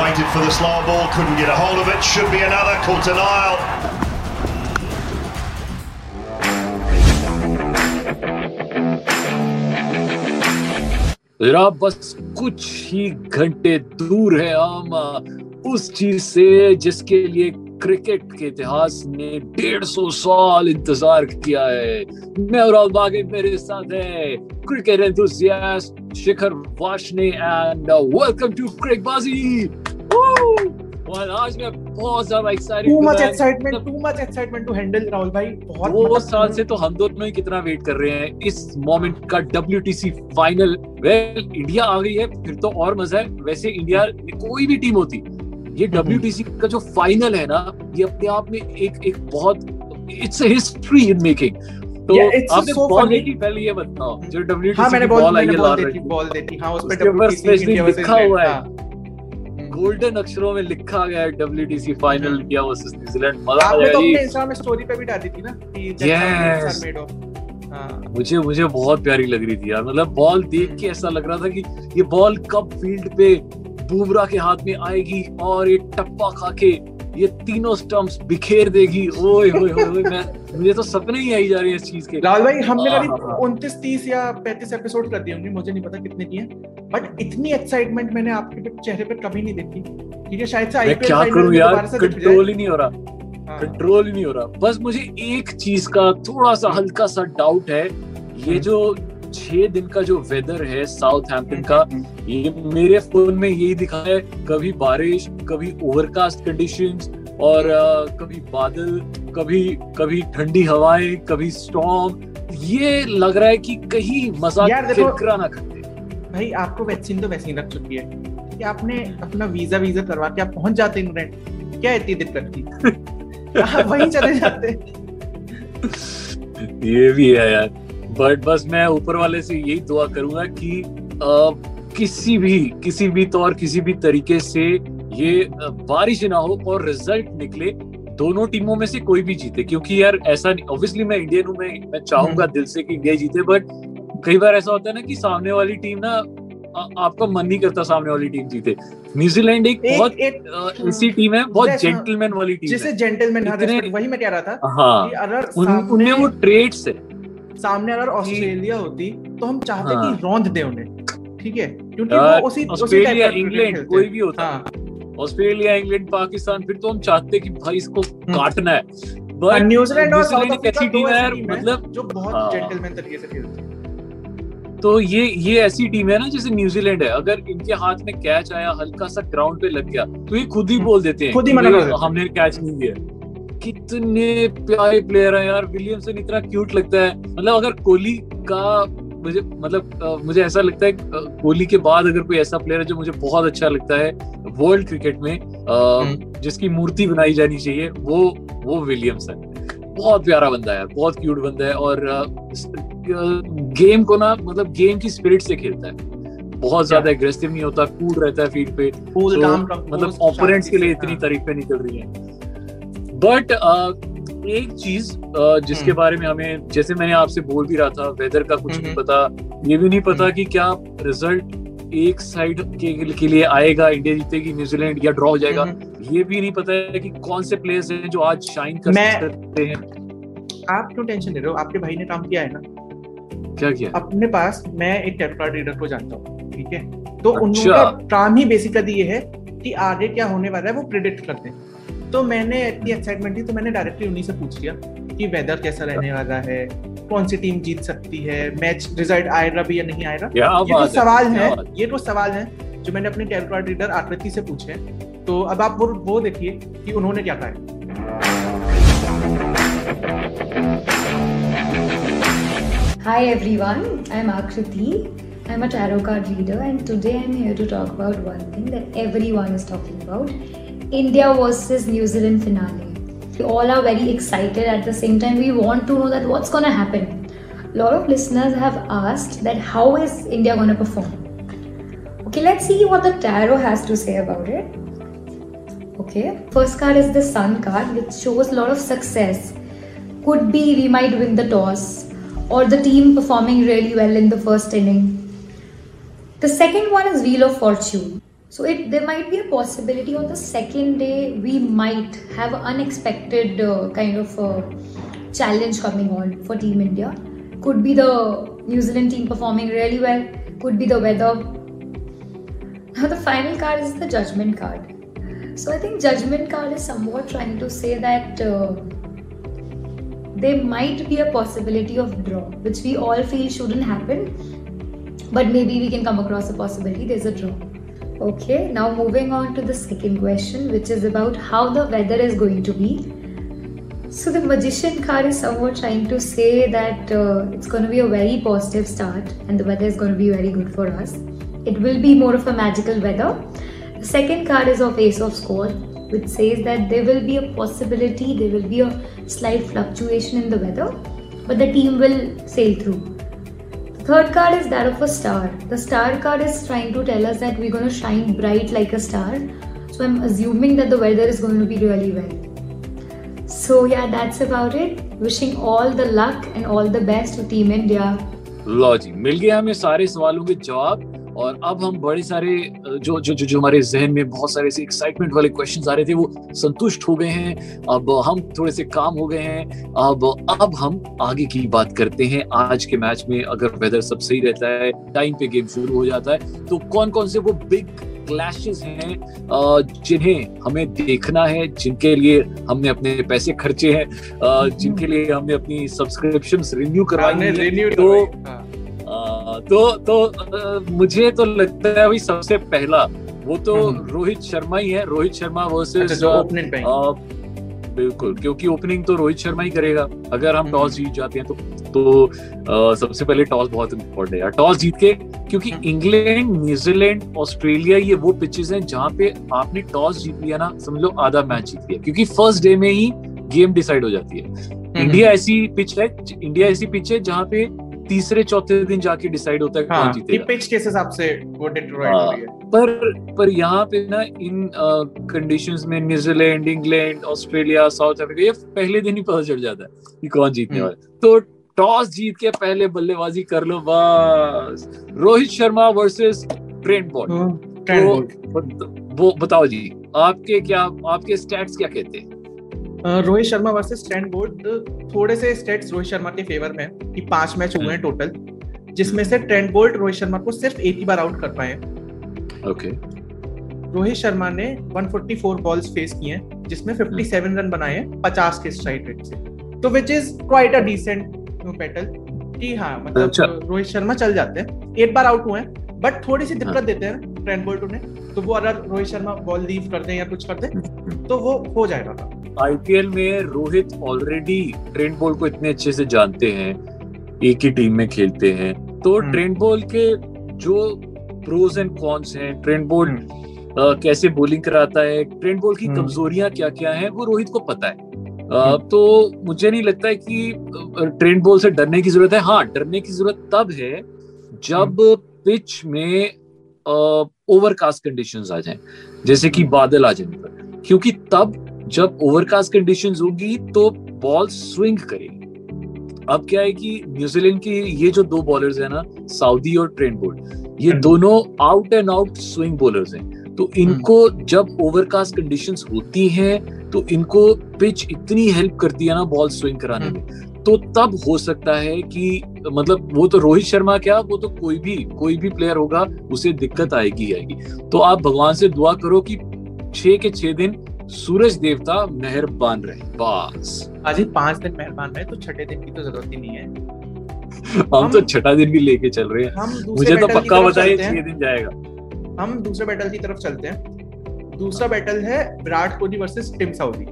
Waited for the slower ball, couldn't get a hold of it. Should be another. Caught an aisle. जरा बस कुछ ही घंटे दूर है हम उस चीज से जिसके लिए क्रिकेट के इतिहास ने डेढ़ सौ साल इंतज़ार किया है। मैं और मेरे साथ है। Cricket enthusiast Shikhar Washne and welcome to Cricbaazi और आज मैं बहुत ज़्यादा excited too much excitement too much excitement to handle Rahul भाई बहुत मतलब साल से तो हम दोनों ही कितना वेट कर रहे हैं। इस मोमेंट का WTC फाइनल वेल इंडिया आ गई है फिर तो और मज़ा है। वैसे इंडिया कोई भी टीम होती ये हम्म। WTC का जो फाइनल है ना ये अपने आप में एक एक बहुत it's a history in making तो Yeah, आपने so बॉल देखी? पहले ये बताओ जो हाँ मैंने की बॉल आई है लाल देखी बॉल देखी। हाँ उस पे इंडिया लिखा हुआ है। हाँ। गोल्डन अक्षरों में लिखा गया है WTC final India versus New Zealand मज़ा आ आपने तो अपने ये में स्टोरी पे भी डाली थी ना कि of. हाँ। मुझे मुझे बहुत प्यारी लग रही थी यार। मतलब बॉल देख के ऐसा लग रहा था कि ये बॉल कब फ़ील्ड पे बुमराह के हाथ में आएगी और ये टप्पा खा के ये तीनों स्टंप्स बिखेर देगी। ओए होए होए मैं मुझे तो सपने ही आई जा रहे हैं इस चीज़ के। राहुल भाई हमने हाँ, करीब हाँ, हाँ। उनतीस तीस या पैंतीस एपिसोड कर दिए होंगे मुझे नहीं पता कितने किए बट इतनी एक्साइटमेंट मैंने आपके चेहरे पर कभी नहीं देखी। ठीक है शायद से आईपीएल क्या करूँ यार? कंट्रोल ही नहीं हो रहा। हाँ। कंट्रोल नहीं हो रहा। बस मुझे एक चीज़ का थोड़ा सा हल्का सा डाउट है। हम्म। ये जो छह दिन का जो वेदर है साउथ हैम्पटन का ये मेरे फ़ोन में यही दिखा है कभी बारिश कभी ओवरकास्ट कंडीशंस और अ, कभी बादल कभी कभी ठंडी हवाएँ कभी स्टॉर्म ये लग रहा है कि कहीं मज़ाक किरकिरा ना करते। भाई आपको वैक्सीन तो वैसे ही लग चुकी है। है आपने अपना वीज़ा वीज़ा करवा के आप पहुँच जाते इंग्लैंड क्या इतनी दिक्कत थी? आप वहीं चले जाते। ये भी है यार। बट बस मैं ऊपर वाले से यही दुआ करूँगा कि अ, किसी भी किसी भी तौर किसी भी तरीके से ये बारिश ना हो और रिज़ल्ट निकले दोनों टीमों में से कोई भी जीते। क्योंकि यार ऐसा ऑब्वियसली मैं इंडियन हूँ मैं मैं चाहूँगा दिल से कि इंडिया जीते बट कई बार ऐसा होता है ना कि सामने वाली टीम ना आ- आपका मन नहीं करता सामने वाली टीम जीते। न्यूजीलैंड एक एक- बहुत एक- ऐसी टीम है बहुत जेंटलमैन वाली टीम जिसे जेंटलमैन वही मैं कह रहा था हाँ। उनमें वो ट्रेड्स है। सामने अगर ऑस्ट्रेलिया होती तो हम चाहते हाँ। कि रौंद दे उन्हें ठीक है? क्योंकि वो उसी ऑस्ट्रेलिया, इंग्लैंड, कोई भी होता हाँ। ऑस्ट्रेलिया इंग्लैंड पाकिस्तान फिर तो हम चाहते कि भाई इसको काटना है। बट न्यूजीलैंड और साउथ अफ्रीका टीम दो है ऐसी है मतलब जो बहुत हाँ। जेंटलमैन तरीके से खेलती है। तो ये ये ऐसी टीम है ना जैसे न्यूजीलैंड है। अगर इनके हाथ में कैच आया हल्का सा ग्राउंड पे लग गया तो ये खुद ही बोल देते हैं खुद ही मना कर देते हैं। हमने कैच नहीं दिया कितने प्यारे प्लेयर हैं यार। विलियमसन इतना क्यूट लगता है। मतलब अगर कोहली का मुझे मतलब मुझे ऐसा लगता है कोहली के बाद अगर कोई ऐसा प्लेयर है जो मुझे बहुत अच्छा लगता है वर्ल्ड क्रिकेट में जिसकी मूर्ति बनाई जानी चाहिए वो वो विलियमसन बहुत प्यारा बंदा है यार बहुत क्यूट बंदा है और गेम को ना मतलब गेम की स्पिरिट से खेलता है। बहुत ज़्यादा एग्रेसिव नहीं होता कूल रहता है फ़ील्ड पे। Composed, मतलब ओपोनेंट्स के लिए इतनी। तारीफें निकल रही हैं। बट एक चीज़ uh, जिसके हम्म। बारे में हमें जैसे मैंने आपसे बोल भी रहा था वेदर का कुछ नहीं हम्म। पता ये भी नहीं पता हम्म। कि क्या रिज़ल्ट एक साइड के, के लिए आएगा इंडिया जीतेगी न्यूजीलैंड या ड्रॉ हो जाएगा। ये भी नहीं पता है कि कौन से प्लेयर्स हैं जो आज शाइन कर सकते हैं आप क्यों टेंशन ले रहे हो आपके भाई ने काम किया है ना क्या किया अपने पास मैं एक टेपकार्ड रीडर को जानता हूँ ठीक है तो अच्छा। उनका काम ही बेसिकली ये है कि आगे क्या होने वाला है वो प्रिडिक्ट करते हैं तो मैंने इतनी एक्साइटमेंट थी तो मैंने डायरेक्टली उन्हीं से पूछ लिया कि वेदर कैसा रहने वाला है कौन सी टीम जीत सकती है मैच रिज़ल्ट आएगा भी या नहीं आएगा? ये तो सवाल है ये तो सवाल है जो मैंने अपने टेलकार्ड रीडर आकृति से पूछे तो अब आप वो वो देखिए कि उन्होंने क्या कहा है। Hi everyone, I'm Akriti. I'm a tarot card reader, and today I'm here to talk about one thing that everyone is talking about. India versus New Zealand finale. We all are very excited at the same time. We want to know that what's gonna happen. A lot of listeners have asked that how is India gonna perform? Okay, let's see what the tarot has to say about it. Okay, first card is the Sun card, which shows a lot of success. Could be we might win the toss, or the team performing really well in the first inning. The second one is Wheel of Fortune. So it there might be a possibility on the second day we might have an unexpected uh, kind of uh, challenge coming on for Team India. Could be the New Zealand team performing really well. Could be the weather. Now the final card is the Judgment card. So I think Judgment card is somewhat trying to say that. Uh, there might be a possibility of draw, which we all feel shouldn't happen, but maybe we can come across a possibility there's a draw. Okay, now moving on to the second question, which is about how the weather is going to be. So, the magician card is somewhat trying to say that uh, it's going to be a very positive start and the weather is going to be very good for us. It will be more of a magical weather. The second card is of Ace of Swords, which says that there will be a possibility, there will be a slight fluctuation in the weather, but the team will sail through. The third card is that of a star. The star card is trying to tell us that we're going to shine bright like a star. So I'm assuming that the weather is going to be really well. So yeah, that's about it. Wishing all the luck and all the best to Team India. लो जी मिल गया हमें सारे सवालों के जवाब और अब हम बड़े सारे जो जो जो, जो हमारे जहन में बहुत सारे से एक्साइटमेंट वाले क्वेश्चंस आ रहे थे वो संतुष्ट हो गए हैं। अब हम थोड़े से काम हो गए हैं। अब अब हम आगे की बात करते हैं। आज के मैच में अगर वेदर सब सही रहता है टाइम पे गेम शुरू हो जाता है तो कौन कौन से वो बिग क्लैशेस हैं जिन्हें हमें देखना है जिनके लिए हमने अपने पैसे खर्चे हैं जिनके लिए हमने अपनी सब्सक्रिप्शन रिन्यू करवाई है तो तो तो मुझे तो लगता है अभी सबसे पहला वो तो हम्म। रोहित शर्मा ही है रोहित शर्मा वर्सेस अच्छा, बिल्कुल क्योंकि ओपनिंग तो रोहित शर्मा ही करेगा अगर हम टॉस हम्म। जीत जाते हैं तो तो आ, सबसे पहले टॉस बहुत इंपॉर्टेंट है टॉस जीत के क्योंकि इंग्लैंड न्यूजीलैंड ऑस्ट्रेलिया ये वो पिचेस हैं जहाँ पे आपने टॉस जीत लिया ना समझ लो आधा मैच जीत लिया क्योंकि फ़र्स्ट डे में ही गेम डिसाइड हो जाती है इंडिया हम्म। ऐसी पिच है इंडिया ऐसी पिच है जहाँ पे तीसरे चौथे दिन जाके डिसाइड होता है हाँ, कौन जीतेगा। पिच के हिसाब से वो डिटरॉइट हो रही है। पर पर यहाँ पे ना इन कंडीशंस में New Zealand England Australia South Africa ये पहले दिन ही पता चल जाता है कि कौन जीतने हम्म। वाला तो टॉस जीत के पहले बल्लेबाजी कर लो बस। Rohit Sharma versus Trent Boult वो बताओ जी आपके क्या आपके स्टैट्स क्या कहते हैं? Rohit Sharma versus Trent Boult थोड़े से स्टेट्स रोहित शर्मा के फेवर में कि पाँच मैच हुए हैं टोटल जिसमें से ट्रेंड बोल्ट रोहित शर्मा को सिर्फ़ एक ही बार आउट कर पाए ओके रोहित शर्मा ने 144 बॉल्स फेस किए हैं जिसमें 57 रन बनाए हैं 50 के स्ट्राइक रेट से। तो which is quite a decent battle कि हाँ मतलब अच्छा। रोहित शर्मा चल जाते हैं। एक बार आउट हुए हैं बट थोड़ी सी दिक्कत हाँ। देते हैं ट्रेंड बोल्ट उन्हें तो वो अगर रोहित शर्मा बॉल लीव कर दें या कुछ कर दें तो वो हो जाएगा। आईपीएल में रोहित ऑलरेडी ट्रेंड बॉल को इतने अच्छे से जानते हैं एक ही टीम में खेलते हैं। तो ट्रेंड हम्म। बॉल के जो प्रोज एंड कॉन्स हैं ट्रेंड बॉल कैसे बॉलिंग कराता है ट्रेंड बॉल की हम्म। कमजोरियाँ क्या क्या हैं वो रोहित को पता है। हम्म। तो मुझे नहीं लगता है कि ट्रेंड बॉल से डरने की ज़रूरत है। हाँ डरने की ज़रूरत तब है जब पिच में ओवरकास्ट कंडीशंस आ जाएँ जैसे कि बादल आ जाए क्योंकि तब जब ओवरकास्ट कंडीशंस होगी तो बॉल स्विंग करेगी अब क्या है कि न्यूजीलैंड के ये जो दो बॉलर्स है ना साउदी और ट्रेंड बोल्ट ये। दोनों out and out swing bowlers हैं तो इनको हम्म। जब ओवरकास्ट कंडीशंस होती हैं तो इनको पिच इतनी हेल्प करती है ना बॉल स्विंग कराने में हम्म। तो तब हो सकता है कि मतलब वो तो रोहित शर्मा क्या वो तो कोई भी कोई भी प्लेयर होगा उसे दिक्कत आएगी आएगी तो आप भगवान से दुआ करो कि छह के छह दिन सूरज देवता मेहरबान रहे बस। आज ही पाँच दिन मेहरबान रहे तो छठे दिन की तो ज़रूरत ही नहीं है। हम, तो छठा दिन भी लेके चल रहे हैं। मुझे तो पक्का बताइए छह दिन जाएगा। हम दूसरे बैटल की तरफ़ चलते हैं। दूसरा बैटल है Virat Kohli versus Tim Southee.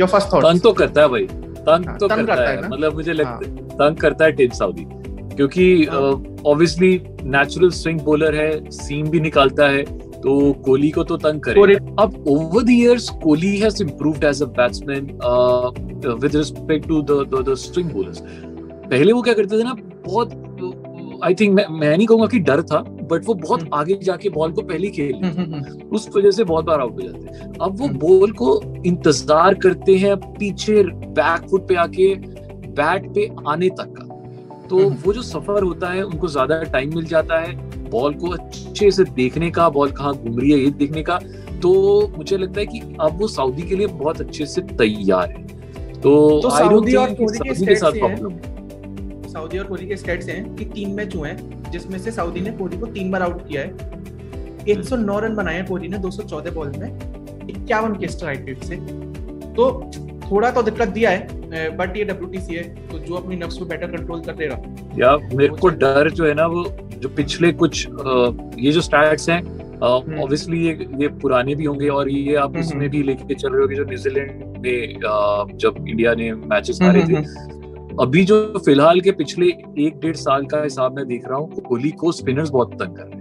Your first thought तंग तो करता है भाई तंग हाँ, तो तंग करता है, है मतलब मुझे लगता है हाँ। तंग करता है टिम साउदी। क्योंकि ऑब्वियसली नेचुरल स्विंग बॉलर है सीम भी निकालता है। तो कोहली को तो तंग करे अब over the years Kohli has improved as a batsman with respect to the the string bowlers पहले वो क्या करते थे ना बहुत आई थिंक मैं, मैं नहीं कहूँगा कि डर था बट वो बहुत हम्म। आगे जाके बॉल को पहले खेल हम्म, हम्म। उस वजह से बहुत बार आउट हो जाते हैं अब वो। बॉल को इंतज़ार करते हैं पीछे बैक फुट पे आके बैट पे आने तक का तो। वो जो सफ़र होता है उनको ज़्यादा टाइम मिल जाता है बॉल को अच्छे से देखने का बॉल कहाँ घूम रही है ये देखने का तो मुझे लगता है कि अब वो सऊदी के लिए बहुत अच्छे से तैयार है। तो तो सऊदी और कोहली के के साथ प्रॉब्लम सऊदी और कोहली के स्टेट्स हैं कि तीन मैच हुए हैं जिसमें से सऊदी ने कोहली को तीन बार आउट किया है। 109 रन बनाए हैं कोहली ने 214 बॉल में इक्यावन के स्ट्राइक रेट से। तो थोड़ा तो दिक्कत दिया है बट ये डब्ल्यू है तो जो अपनी नफ्स को बेटर कंट्रोल कर लेगा या मेरे को डर जो है ना वो जो पिछले कुछ ये जो स्टैट्स हैं ऑब्वियसली ये ये पुराने भी होंगे और ये आप हम्म, उसमें हम्म। भी लेके चल रहे हो जो न्यूजीलैंड अ, जब इंडिया ने मैचेस हारे थे अभी जो फ़िलहाल के पिछले एक डेढ़ साल का हिसाब मैं देख रहा हूँ कोहली को स्पिनर्स बहुत तंग कर रहे हैं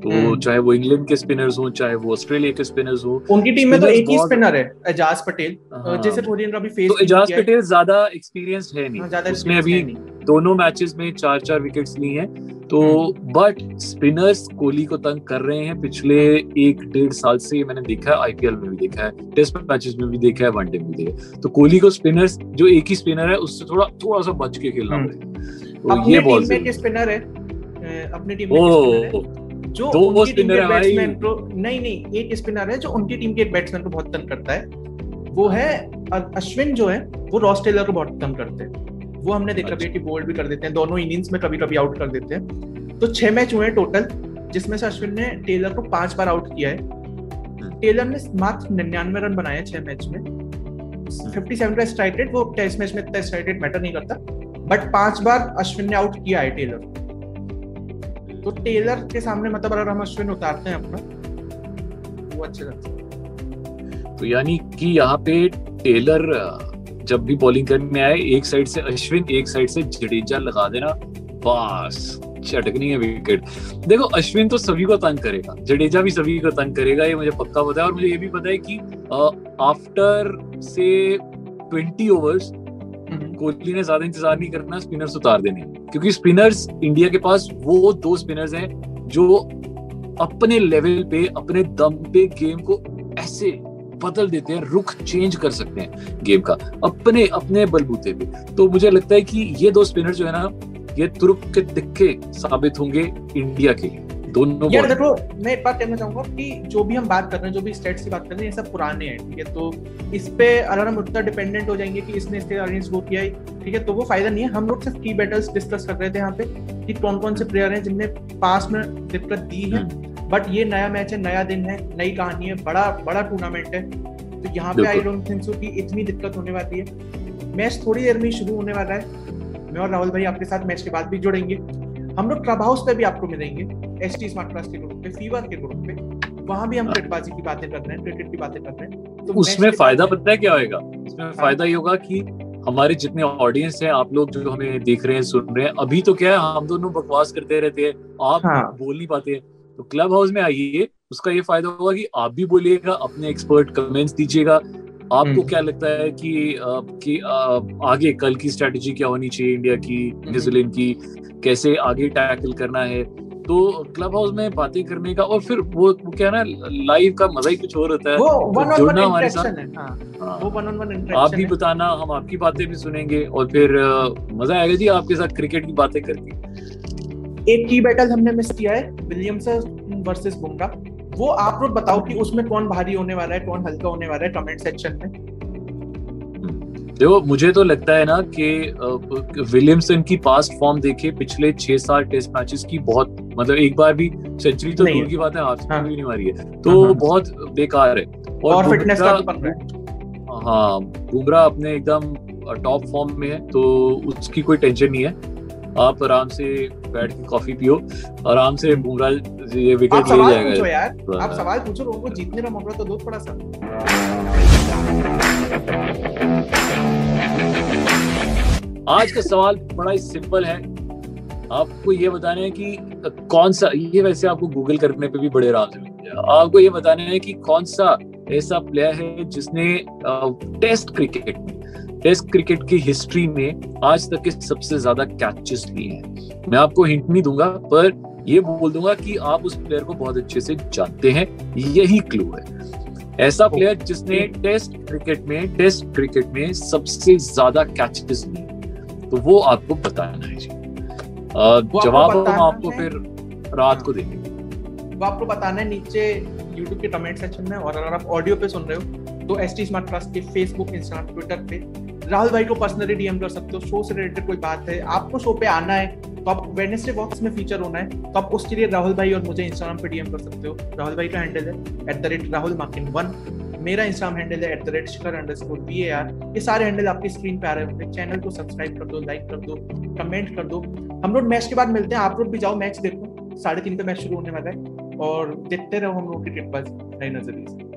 तो हम्म। चाहे वो इंग्लैंड के स्पिनर्स हो चाहे वो ऑस्ट्रेलिया के स्पिनर्स हो उनकी टीम में तो एक ही स्पिनर है एजाज पटेल हाँ। जैसे ने अभी फेस तो एजाज पटेल ज़्यादा एक्सपीरियंस्ड है नहीं ज़्यादा उसने अभी है नहीं। दोनों मैचेस में चार चार विकेट्स ली हैं। तो बट स्पिनर्स कोहली को तंग कर रहे हैं। पिछले एक डेढ़ साल से मैंने देखा है आईपीएल में भी देखा है टेस्ट मैचेस में भी देखा है वनडे में भी देखा है। तो कोहली को स्पिनर्स जो एक ही स्पिनर है उससे थोड़ा थोड़ा सा बच के खेलना हम्म। पड़ेगा। तो ये बॉल स्पिनर है अपनी टीम में है। जो दो उनकी टीम के बैट्समैन को नहीं नहीं एक स्पिनर है जो उनकी टीम के बैट्समैन को बहुत तंग करता है। वो है अश्विन जो है वो रॉस टेलर को बहुत तंग करते हैं। वो हमने देखा भी कि बोल्ड भी कर देते हैं दोनों इनिंग्स में कभी कभी आउट कर देते हैं। तो छह मैच हुए हैं टोटल जिसमें से अश्विन ने टेलर को पाँच बार आउट किया है। टेलर ने मात्र निन्यानवे रन बनाए छह मैच में। फिफ्टी सेवन का स्ट्राइक रेट वो टेस्ट मैच में इतना स्ट्राइक रेट मैटर नहीं करता। बट पाँच बार अश्विन ने आउट किया है टेलर तो टेलर के सामने मतलब अगर हम अश्विन उतारते हैं अपना वो अच्छे लगता तो यानी कि यहाँ पे टेलर जब भी बॉलिंग करने आए एक साइड से अश्विन एक साइड से जडेजा लगा देना। बस चटकनी है विकेट देखो अश्विन तो सभी को तंग करेगा। जडेजा भी सभी को तंग करेगा ये मुझे पक्का पता है। और मुझे ये भी पता है कि आफ्टर से 20 ओवर्स कोहली ने ज़्यादा इंतज़ार नहीं करना स्पिनर्स उतार देने। क्योंकि स्पिनर्स इंडिया के पास वो दो स्पिनर्स हैं जो अपने लेवल पे अपने दम पे गेम को ऐसे बदल देते हैं रुख चेंज कर सकते हैं गेम का अपने अपने बलबूते पे। तो मुझे लगता है कि ये दो स्पिनर जो है ना ये तुर्क के तिक्के साबित होंगे इंडिया के लिए। दोनों यार देखो मैं एक बात कहना चाहूँगा कि जो भी हम बात कर रहे हैं जो भी स्टेट्स की बात कर रहे हैं ये सब पुराने हैं ठीक है? तो इस पे अगर हम उतना डिपेंडेंट हो जाएँगे कि इसने इसके अगेंस्ट वो किया है ठीक है? तो वो फ़ायदा नहीं है। हम लोग सिर्फ़ की बैटल्स डिस्कस कर रहे थे यहाँ पे कि कौन कौन से प्लेयर हैं जिनने पास में दिक्कत दी है। हम्म। बट ये नया मैच है नया दिन है नई कहानी है बड़ा बड़ा टूर्नामेंट है। तो यहाँ पे आई डोंट थिंक सो कि इतनी दिक्कत होने वाली है। मैच थोड़ी देर में शुरू होने वाला है। मैं और राहुल भाई आपके साथ मैच के बाद भी जुड़ेंगे। हम लोग क्लब हाउस पे भी आपको मिलेंगे एस टी स्मार्ट क्लास के ग्रुप पे फीवर के ग्रुप पे। वहाँ भी हम क्रिकेटबाजी की बातें कर रहे हैं क्रिकेट की बातें कर रहे हैं। तो उसमें फ़ायदा पता है क्या होएगा? उसमें फ़ायदा ये होगा कि हमारे जितने ऑडियंस हैं आप लोग जो हमें देख रहे हैं सुन रहे हैं अभी तो क्या है हम दोनों बकवास करते रहते हैं। आप हाँ। बोल नहीं पाते। हैं तो क्लब हाउस में आइए उसका ये फ़ायदा होगा कि आप भी बोलिएगा अपने एक्सपर्ट कमेंट्स दीजिएगा। आपको हम्म। क्या लगता है कि कि आगे कल की स्ट्रेटजी क्या होनी चाहिए इंडिया की हम्म। न्यूजीलैंड की कैसे आगे टैकल करना है? तो क्लब हाउस में बातें करने का और फिर वो वो क्या ना लाइव का मज़ा ही कुछ और होता है। वो वन ऑन वन हमारे साथ। इंटरेक्शन है हाँ। हाँ। वो वन ऑन वन आप भी बताना हम आपकी बातें भी सुनेंगे और फिर मज़ा आएगा जी आपके साथ क्रिकेट की बातें करके। एक की बैटल हमने मिस किया है विलियमसन वर्सेस बुमराह वो आप लोग बताओ कि उसमें कौन भारी होने वाला है कौन हल्का होने वाला है कमेंट सेक्शन में। देखो मुझे तो लगता है ना कि विलियमसन की पास्ट फॉर्म देखे पिछले छह सात टेस्ट मैचेस की बहुत मतलब एक बार भी सेंचुरी तो दूर की बात है हाफ़ हाँ। भी नहीं मारी है। तो हाँ। बहुत बेकार है। और फिटनेस का है। हाँ बुमराह अपने एकदम टॉप फॉर्म में है तो उसकी कोई टेंशन नहीं है। आप आराम से बैठ के कॉफ़ी पियो आराम से बुमराह ये विकेट ले जाएगा। यार आप सवाल पूछो लोगों को जीतने का मौका तो दो थोड़ा सा। आज का सवाल बड़ा ही सिंपल है। आपको ये बताना है कि कौन सा ये वैसे आपको गूगल करने पे भी बड़े आराम से मिल आपको ये बताना है कि कौन सा ऐसा प्लेयर है जिसने टेस्ट क्रिकेट में टेस्ट क्रिकेट की हिस्ट्री में आज तक के सबसे ज़्यादा कैचेस लिए हैं। मैं आपको हिंट नहीं दूँगा पर ये बोल दूँगा कि आप उस प्लेयर को बहुत अच्छे से जानते हैं। यही क्लू है। ऐसा प्लेयर जिसने टेस्ट क्रिकेट में टेस्ट क्रिकेट में सबसे ज़्यादा कैचेस लिए तो वो आपको बताना है जी। जवाब हम आपको फिर रात को देंगे। वो आपको बताना है नीचे यूट्यूब के कमेंट सेक्शन में और अगर आप ऑडियो पे सुन रहे हो तो एस टी स्मार्ट क्लास के फेसबुक इंस्टाग्राम ट्विटर पे राहुल भाई को पर्सनली डीएम कर सकते हो शो से रिलेटेड कोई बात है। आपको शो पे आना है तो आप वेडनेसडे बॉक्स में फीचर होना है तो आप उसके लिए राहुल भाई और मुझे इंस्टाग्राम पे डीएम कर सकते हो। राहुल भाई का हैंडल है at the rate Rahul मार्किन one. मेरा इंस्टाग्राम हैंडल है at the rate Shikhar underscore B A R ये सारे हैंडल आपकी स्क्रीन पे आ रहे होंगे। चैनल को सब्सक्राइब कर दो लाइक कर दो कमेंट कर दो। हम लोग मैच के बाद मिलते हैं। आप लोग भी जाओ मैच देखो। साढ़े तीन पे मैच शुरू होने वाला है और देखते रहो हम लोग की नए नज़रिए